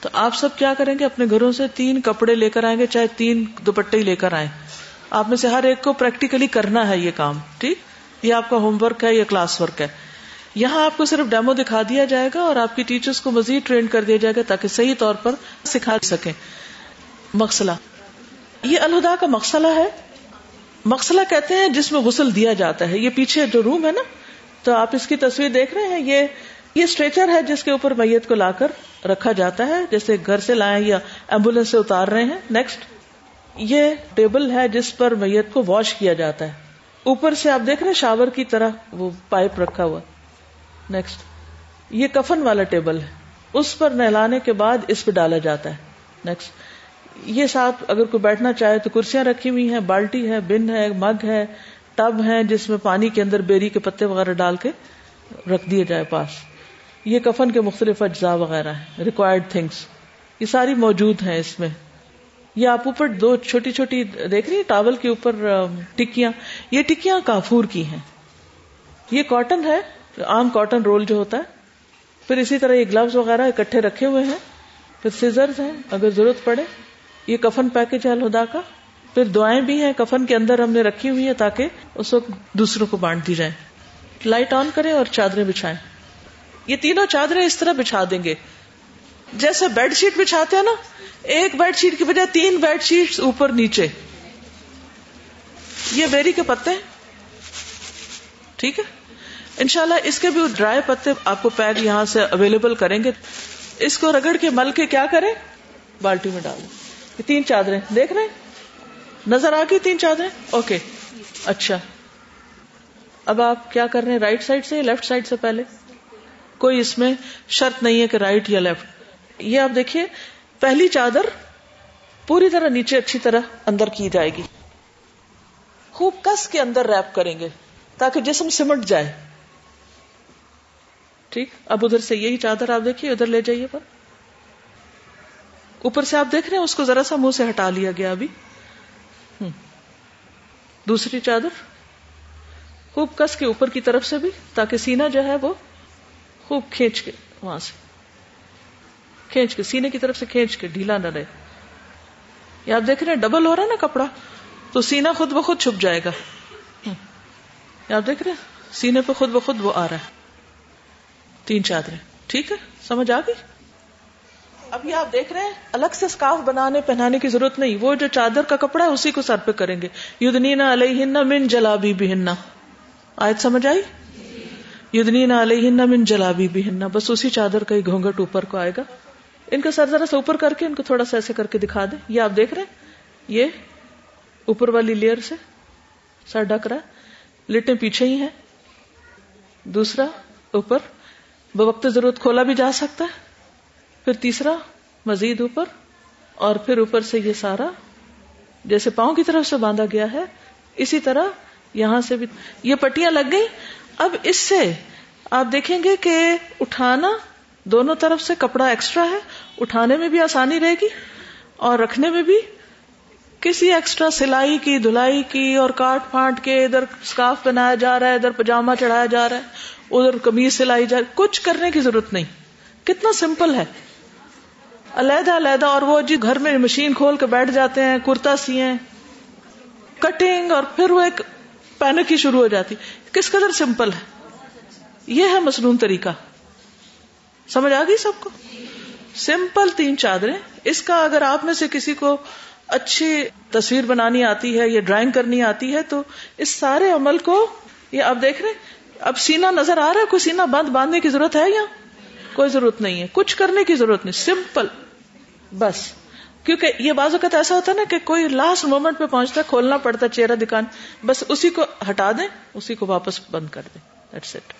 تو آپ سب کیا کریں گے؟ اپنے گھروں سے تین کپڑے لے کر آئیں گے، چاہے تین دوپٹے ہی لے کر آئیں۔ آپ میں سے ہر ایک کو پریکٹیکلی کرنا ہے یہ کام، ٹھیک؟ یہ آپ کا ہوم ورک ہے یا کلاس ورک ہے۔ یہاں آپ کو صرف ڈیمو دکھا دیا جائے گا اور آپ کی ٹیچرز کو مزید ٹرین کر دیا جائے گا تاکہ صحیح طور پر سکھا سکیں۔ مقصلہ۔ یہ الہدا کا مقصلہ ہے۔ مقصلہ کہتے ہیں جس میں غسل دیا جاتا ہے۔ یہ پیچھے جو روم ہے نا، تو آپ اس کی تصویر دیکھ رہے ہیں، یہ یہ اسٹریچر ہے جس کے اوپر میت کو لا کر رکھا جاتا ہے، جیسے گھر سے لائیں یا ایمبولینس سے اتار رہے ہیں۔ نیکسٹ یہ ٹیبل ہے جس پر میت کو واش کیا جاتا ہے۔ اوپر سے آپ دیکھ رہے شاور کی طرح وہ پائپ رکھا ہوا۔ نیکسٹ یہ کفن والا ٹیبل ہے۔ اس پر نہلانے کے بعد اس پہ ڈالا جاتا ہے۔ نیکسٹ یہ ساتھ اگر کوئی بیٹھنا چاہے تو کرسیاں رکھی ہوئی ہیں۔ بالٹی ہے، بن ہے، مگ ہے، ٹب ہے جس میں پانی کے اندر بیری کے پتے وغیرہ ڈال کے رکھ دیے جائے پاس۔ یہ کفن کے مختلف اجزاء وغیرہ ہیں۔ ریکوائرڈ تھنگس یہ ساری موجود ہیں اس میں۔ یہ آپ اوپر دو چھوٹی چھوٹی دیکھ رہی ٹاول کے اوپر ٹکیاں، یہ ٹکیاں کافور کی ہیں۔ یہ کاٹن ہے، عام کاٹن رول جو ہوتا ہے۔ پھر اسی طرح یہ گلوز وغیرہ اکٹھے رکھے ہوئے ہیں۔ پھر سیزرز ہیں، اگر ضرورت پڑے۔ یہ کفن پیکج ہے الہدا کا۔ پھر دعائیں بھی ہیں، کفن کے اندر ہم نے رکھی ہوئی ہیں تاکہ اس وقت دوسروں کو بانٹ دی جائے لائٹ آن کریں اور چادریں بچھائیں۔ یہ تینوں چادریں اس طرح بچھا دیں گے۔ جیسے بیڈ شیٹ بچھاتے ہیں نا، ایک بیڈ شیٹ کی بجائے تین بیڈ شیٹ اوپر نیچے۔ یہ بیری کے پتے ٹھیک ہے؟ انشاءاللہ اس کے بھی ڈرائی پتے آپ کو پیک یہاں سے اویلیبل کریں گے۔ اس کو رگڑ کے مل کے کیا کریں؟ بالٹی میں ڈالیں۔ یہ تین چادریں، دیکھ رہے نظر آ گئی تین چادریں؟ اوکے اچھا۔ اب آپ کیا کر رہے ہیں؟ رائٹ سائڈ سے لیفٹ سائڈ سے پہلے؟ کوئی اس میں شرط نہیں ہے کہ رائٹ یا لیفٹ یہ آپ دیکھیے، پہلی چادر پوری طرح نیچے اچھی طرح اندر کی جائے گی۔ خوب کس کے اندر ریپ کریں گے تاکہ جسم سمٹ جائے۔ ٹھیک؟ اب ادھر سے یہی چادر آپ دیکھیے، ادھر لے جائیے پر۔ اوپر سے آپ دیکھ رہے ہیں، اس کو ذرا سا منہ سے ہٹا لیا گیا ابھی۔ دوسری چادر۔ خوب کس کے اوپر کی طرف سے بھی، تاکہ سینا جو ہے وہ خوب کھینچ کے وہاں سے۔ کھینچ کے، سینے کی طرف سے کھینچ کے، ڈھیلا نہ رہے۔ یہ آپ دیکھ رہے ہیں، ڈبل ہو رہا ہے نا کپڑا۔ تو سینا خود بخود چھپ جائے گا۔ آپ دیکھ رہے ہیں؟ سینے پہ خود بخود وہ آ رہا ہے۔ تین چادریں۔ ٹھیک ہے؟ سمجھ آ گئی؟ اب یہ آپ دیکھ رہے ہیں، الگ سے اسکارف بنانے، پہنانے کی ضرورت نہیں۔ وہ جو چادر کا کپڑا ہے، اسی کو سر پہ کریں گے۔ یدنینا علیہ من جلابی بہننا آیت سمجھ آئی؟ یدنینا علیہ من جلابی بہننا بس اسی چادر کا ہی گھونگٹ اوپر کو آئے گا۔ ان کا سر ذرا سا اوپر کر کے ان کو تھوڑا سا ایسے کر کے دکھا دیں۔ یہ آپ دیکھ رہے ہیں؟ یہ اوپر والی لیئر سے سر ڈک رہا ہے۔ لٹیں پیچھے ہی ہیں۔ دوسرا اوپر۔ بوقت ضرورت کھولا بھی جا سکتا ہے۔ پھر تیسرا مزید اوپر۔ اور پھر اوپر سے یہ سارا جیسے پاؤں کی طرف سے باندھا گیا ہے۔ اسی طرح یہاں سے بھی۔ یہ پٹیاں لگ گئی اب اس سے آپ دیکھیں گے کہ اٹھانا دونوں طرف سے کپڑا ایکسٹرا ہے، اٹھانے میں بھی آسانی رہے گی اور رکھنے میں بھی۔ کسی ایکسٹرا سلائی کی، دھلائی کی اور کاٹ پھانٹ کے ادھر اسکارف بنایا جا رہا ہے، ادھر پجامہ چڑھایا جا رہا ہے، ادھر کمیز سلائی جا رہی۔ کچھ کرنے کی ضرورت نہیں۔ کتنا سمپل ہے۔ علیحدہ علیحدہ اور وہ جی گھر میں مشین کھول کے بیٹھ جاتے ہیں، کرتا سیے کٹنگ اور پھر وہ ایک پینک ہی شروع ہو جاتی۔ کس قدر سمپل ہے۔ یہ ہے مصنون طریقہ۔ سمجھ آ گئی سب کو؟ سمپل تین چادریں. اس کا اگر آپ میں سے کسی کو اچھی تصویر بنانی آتی ہے یا ڈرائنگ کرنی آتی ہے تو اس سارے عمل کو یہ آپ دیکھ رہے اب سینا نظر آ رہا ہے، کوئی سینا بند باندھنے کی ضرورت ہے یا؟ کوئی ضرورت نہیں ہے، کچھ کرنے کی ضرورت نہیں سمپل بس. کیونکہ یہ بعض اوقات ایسا ہوتا ہے نا کہ کوئی لاسٹ مومنٹ پہ پہنچتا ہے، کھولنا پڑتا ہے، چہرہ، دکان. بس اسی کو ہٹا دیں، اسی کو واپس بند کر دیں. دیٹس اٹ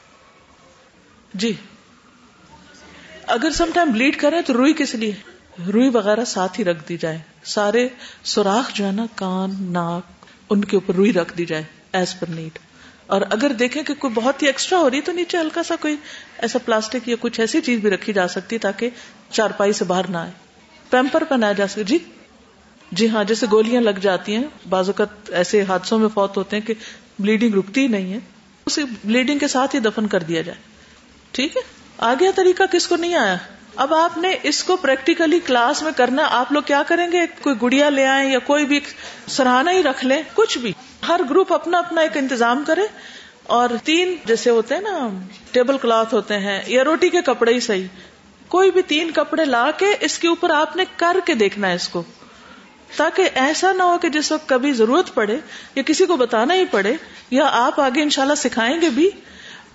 جی. اگر سم ٹائم بلیڈ کرے تو روئی کس لیے؟ روئی وغیرہ ساتھ ہی رکھ دی جائے۔ سارے سوراخ جو ہے نا، کان، ناک، ان کے اوپر روئی رکھ دی جائے ایز پر نیڈ اور اگر دیکھیں کہ کوئی بہت ہی ایکسٹرا ہو رہی تو نیچے ہلکا سا کوئی ایسا پلاسٹک یا کچھ ایسی چیز بھی رکھی جا سکتی تاکہ چارپائی سے باہر نہ آئے۔ پیمپر پہنایا جا سکے۔ جی؟ جی ہاں جیسے گولیاں لگ جاتی ہیں، بعض اوقات ایسے حادثوں میں فوت ہوتے ہیں کہ بلیڈنگ رکتی ہی نہیں ہے۔ اسے بلیڈنگ کے ساتھ ہی دفن کر دیا جائے۔ ٹھیک ہے؟ آگے طریقہ کس کو نہیں آیا؟ اب آپ نے اس کو پریکٹیکلی کلاس میں کرنا، آپ لوگ کیا کریں گے؟ کوئی گڑیا لے آئیں یا کوئی بھی سرحانہ ہی رکھ لیں، کچھ بھی۔ ہر گروپ اپنا اپنا ایک انتظام کرے۔ اور تین جیسے ہوتے ہیں نا ٹیبل کلاتھ ہوتے ہیں یا روٹی کے کپڑے ہی صحیح۔ کوئی بھی تین کپڑے لا کے اس کے اوپر آپ نے کر کے دیکھنا ہے اس کو۔ تاکہ ایسا نہ ہو کہ جس وقت کبھی ضرورت پڑے یا کسی کو بتانا ہی پڑے یا آپ آگے انشاءاللہ سکھائیں گے بھی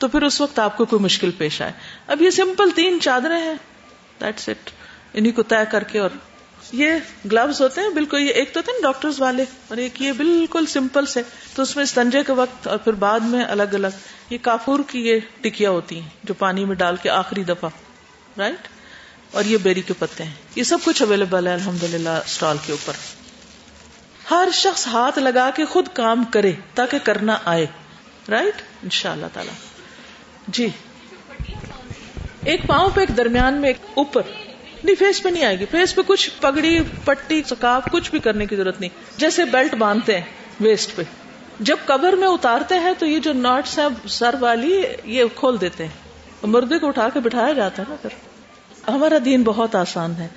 تو پھر اس وقت آپ کو کوئی مشکل پیش آئے۔ اب یہ سمپل تین چادریں ہیں۔ دیٹس اٹ انہیں کو طے کر کے اور یہ گلوز ہوتے ہیں۔ بالکل یہ ایک تو تھے نا ڈاکٹرز والے اور ایک یہ بالکل سمپل سے۔ تو اس میں استنجے کے وقت اور پھر بعد میں الگ الگ یہ کافور کی یہ ٹکیا ہوتی ہیں جو پانی میں ڈال کے آخری دفعہ رائٹ اور یہ بیری کے پتے ہیں۔ یہ سب کچھ اویلیبل ہے الحمد للہ اسٹال کے اوپر۔ ہر شخص ہاتھ لگا کے خود کام کرے تاکہ کرنا آئے رائٹ ان شاء اللہ تعالی۔ جی۔ ایک پاؤں پہ، ایک درمیان میں، ایک اوپر۔ نہیں فیس پہ نہیں آئے گی۔ فیس پہ کچھ پگڑی، پٹی سکاف کچھ بھی کرنے کی ضرورت نہیں۔ جیسے بیلٹ باندھتے ہیں ویسٹ پہ۔ جب کور میں اتارتے ہیں تو یہ جو ناٹس ہیں، سر والی، یہ کھول دیتے ہیں۔ مردے کو اٹھا کے بٹھایا جاتا ہے نا پھر۔ ہمارا دین بہت آسان ہے۔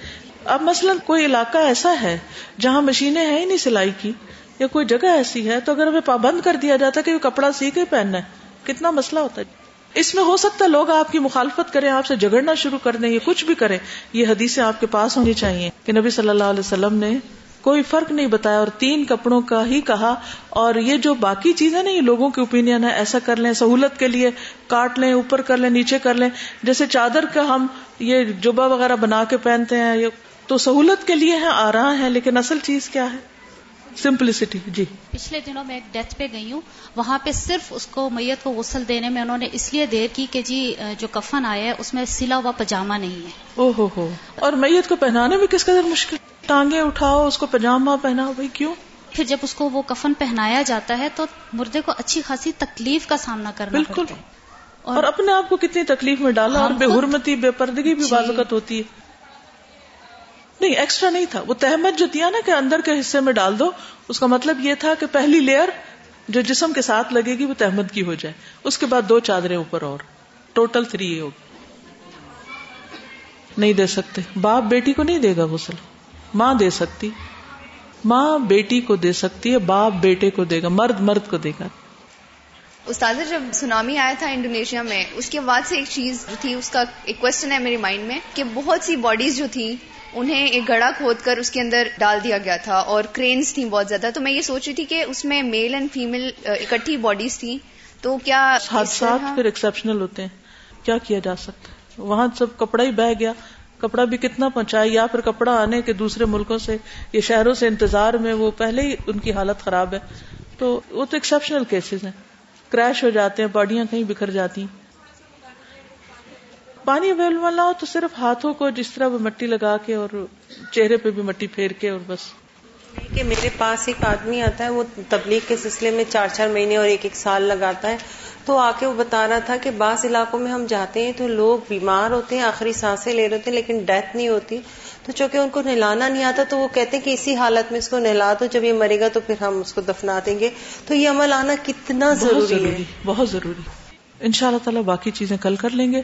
اب مثلا کوئی علاقہ ایسا ہے جہاں مشینیں ہیں ہی نہیں سلائی کی، یا کوئی جگہ ایسی ہے تو اگر ہمیں پابند کر دیا جاتا ہے کہ کپڑا سی کے پہننا ہے، کتنا مسئلہ ہوتا ہے۔ اس میں ہو سکتا ہے لوگ آپ کی مخالفت کریں، آپ سے جگڑنا شروع کر دیں، یا کچھ بھی کریں۔ یہ حدیثیں آپ کے پاس ہونی چاہیے کہ نبی صلی اللہ علیہ وسلم نے کوئی فرق نہیں بتایا اور تین کپڑوں کا ہی کہا اور یہ جو باقی چیزیں نا یہ لوگوں کی اوپین ہے، ایسا کر لیں، سہولت کے لیے کاٹ لیں، اوپر کر لیں، نیچے کر لیں۔ جیسے چادر کا ہم یہ جبا وغیرہ بنا کے پہنتے ہیں تو سہولت کے لیے ہے آ رہا ہے لیکن اصل چیز کیا ہے؟ سمپلسٹی جی پچھلے دنوں میں ایک ڈیتھ پہ گئی ہوں. وہاں پہ صرف اس کو میت کو غسل دینے میں انہوں نے اس لیے دیر کی کہ جی جو کفن آیا ہے اس میں سلا ہوا پجامہ نہیں ہے۔ او ہو ہو۔ اور میت کو پہنانے میں کس قدر مشکل؟ ٹانگیں اٹھاؤ اس کو پجامہ پہناؤ بھائی کیوں؟ پھر جب اس کو وہ کفن پہنایا جاتا ہے تو مردے کو اچھی خاصی تکلیف کا سامنا کرنا بالکل۔ اور اپنے آپ کو کتنی تکلیف میں ڈالا اور بے حرمتی بے پردگی بھی جی۔ ہوتی ہے۔ نہیں ایکسٹرا نہیں تھا. وہ تحمد جو دیا نا کہ اندر کے حصے میں ڈال دو، اس کا مطلب یہ تھا کہ پہلی لیئر جو جسم کے ساتھ لگے گی وہ تحمد کی ہو جائے. اس کے بعد دو چادریں اوپر اور. ٹوٹل تھری ہوگی. نہیں دے سکتے. باپ بیٹی کو نہیں دے گا غسل. ماں دے سکتی. ماں بیٹی کو دے سکتی ہے، باپ بیٹے کو دے گا، مرد مرد کو دے گا. استاد جب سونامی آیا تھا انڈونیشیا میں، اس کے بعد سے ایک چیز جو تھی، اس کا ایک کوشچن ہے میری مائنڈ میں، کہ بہت سی باڈیز جو تھی انہیں ایک گڑا کھود کر اس کے اندر ڈال دیا گیا تھا اور کرینز تھیں بہت زیادہ۔ تو میں یہ سوچ رہی تھی کہ اس میں میل اینڈ فیمل اکٹھی باڈیز تھیں تو کیا حادثات پھر ایکسپشنل ہوتے ہیں۔ کیا کیا جا سکتا ہے؟ وہاں سب کپڑا ہی بہ گیا۔ کپڑا بھی کتنا پہنچایا یا پھر کپڑا آنے کے دوسرے ملکوں سے یا شہروں سے انتظار میں وہ پہلے ہی ان کی حالت خراب ہے۔ تو وہ تو ایکسپشنل کیسز ہیں۔ کریش ہو جاتے ہیں باڈیاں کہیں بکھر جاتی ہیں۔ پانی اویلیبل نہ ہو تو صرف ہاتھوں کو جس طرح وہ مٹی لگا کے اور چہرے پہ بھی مٹی پھیر کے اور بس۔ کہ میرے پاس ایک آدمی آتا ہے وہ تبلیغ کے سلسلے میں چار چار مہینے اور ایک ایک سال لگاتا ہے۔ تو آ کے وہ بتا رہا تھا کہ بعض علاقوں میں ہم جاتے ہیں تو لوگ بیمار ہوتے ہیں آخری سانسیں لے رہے ہوتے ہیں لیکن ڈیتھ نہیں ہوتی۔ تو چونکہ ان کو نہلانا نہیں آتا تو وہ کہتے ہیں کہ اسی حالت میں اس کو نہلا دو جب یہ مرے گا تو پھر ہم اس کو دفنا دیں گے۔ تو یہ عمل آنا کتنا ضروری ہے۔ بہت ضروری۔ ان شاء اللہ تعالیٰ باقی چیزیں کل کر لیں گے۔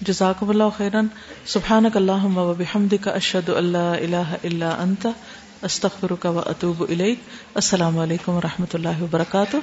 جزاکم اللہ خیرن. سبحانک اللہم و بحمدک اشہد اللہ الہ الا انت. استغفرک و اتوب الیک. السلام علیکم و رحمۃ اللہ وبرکاتہ.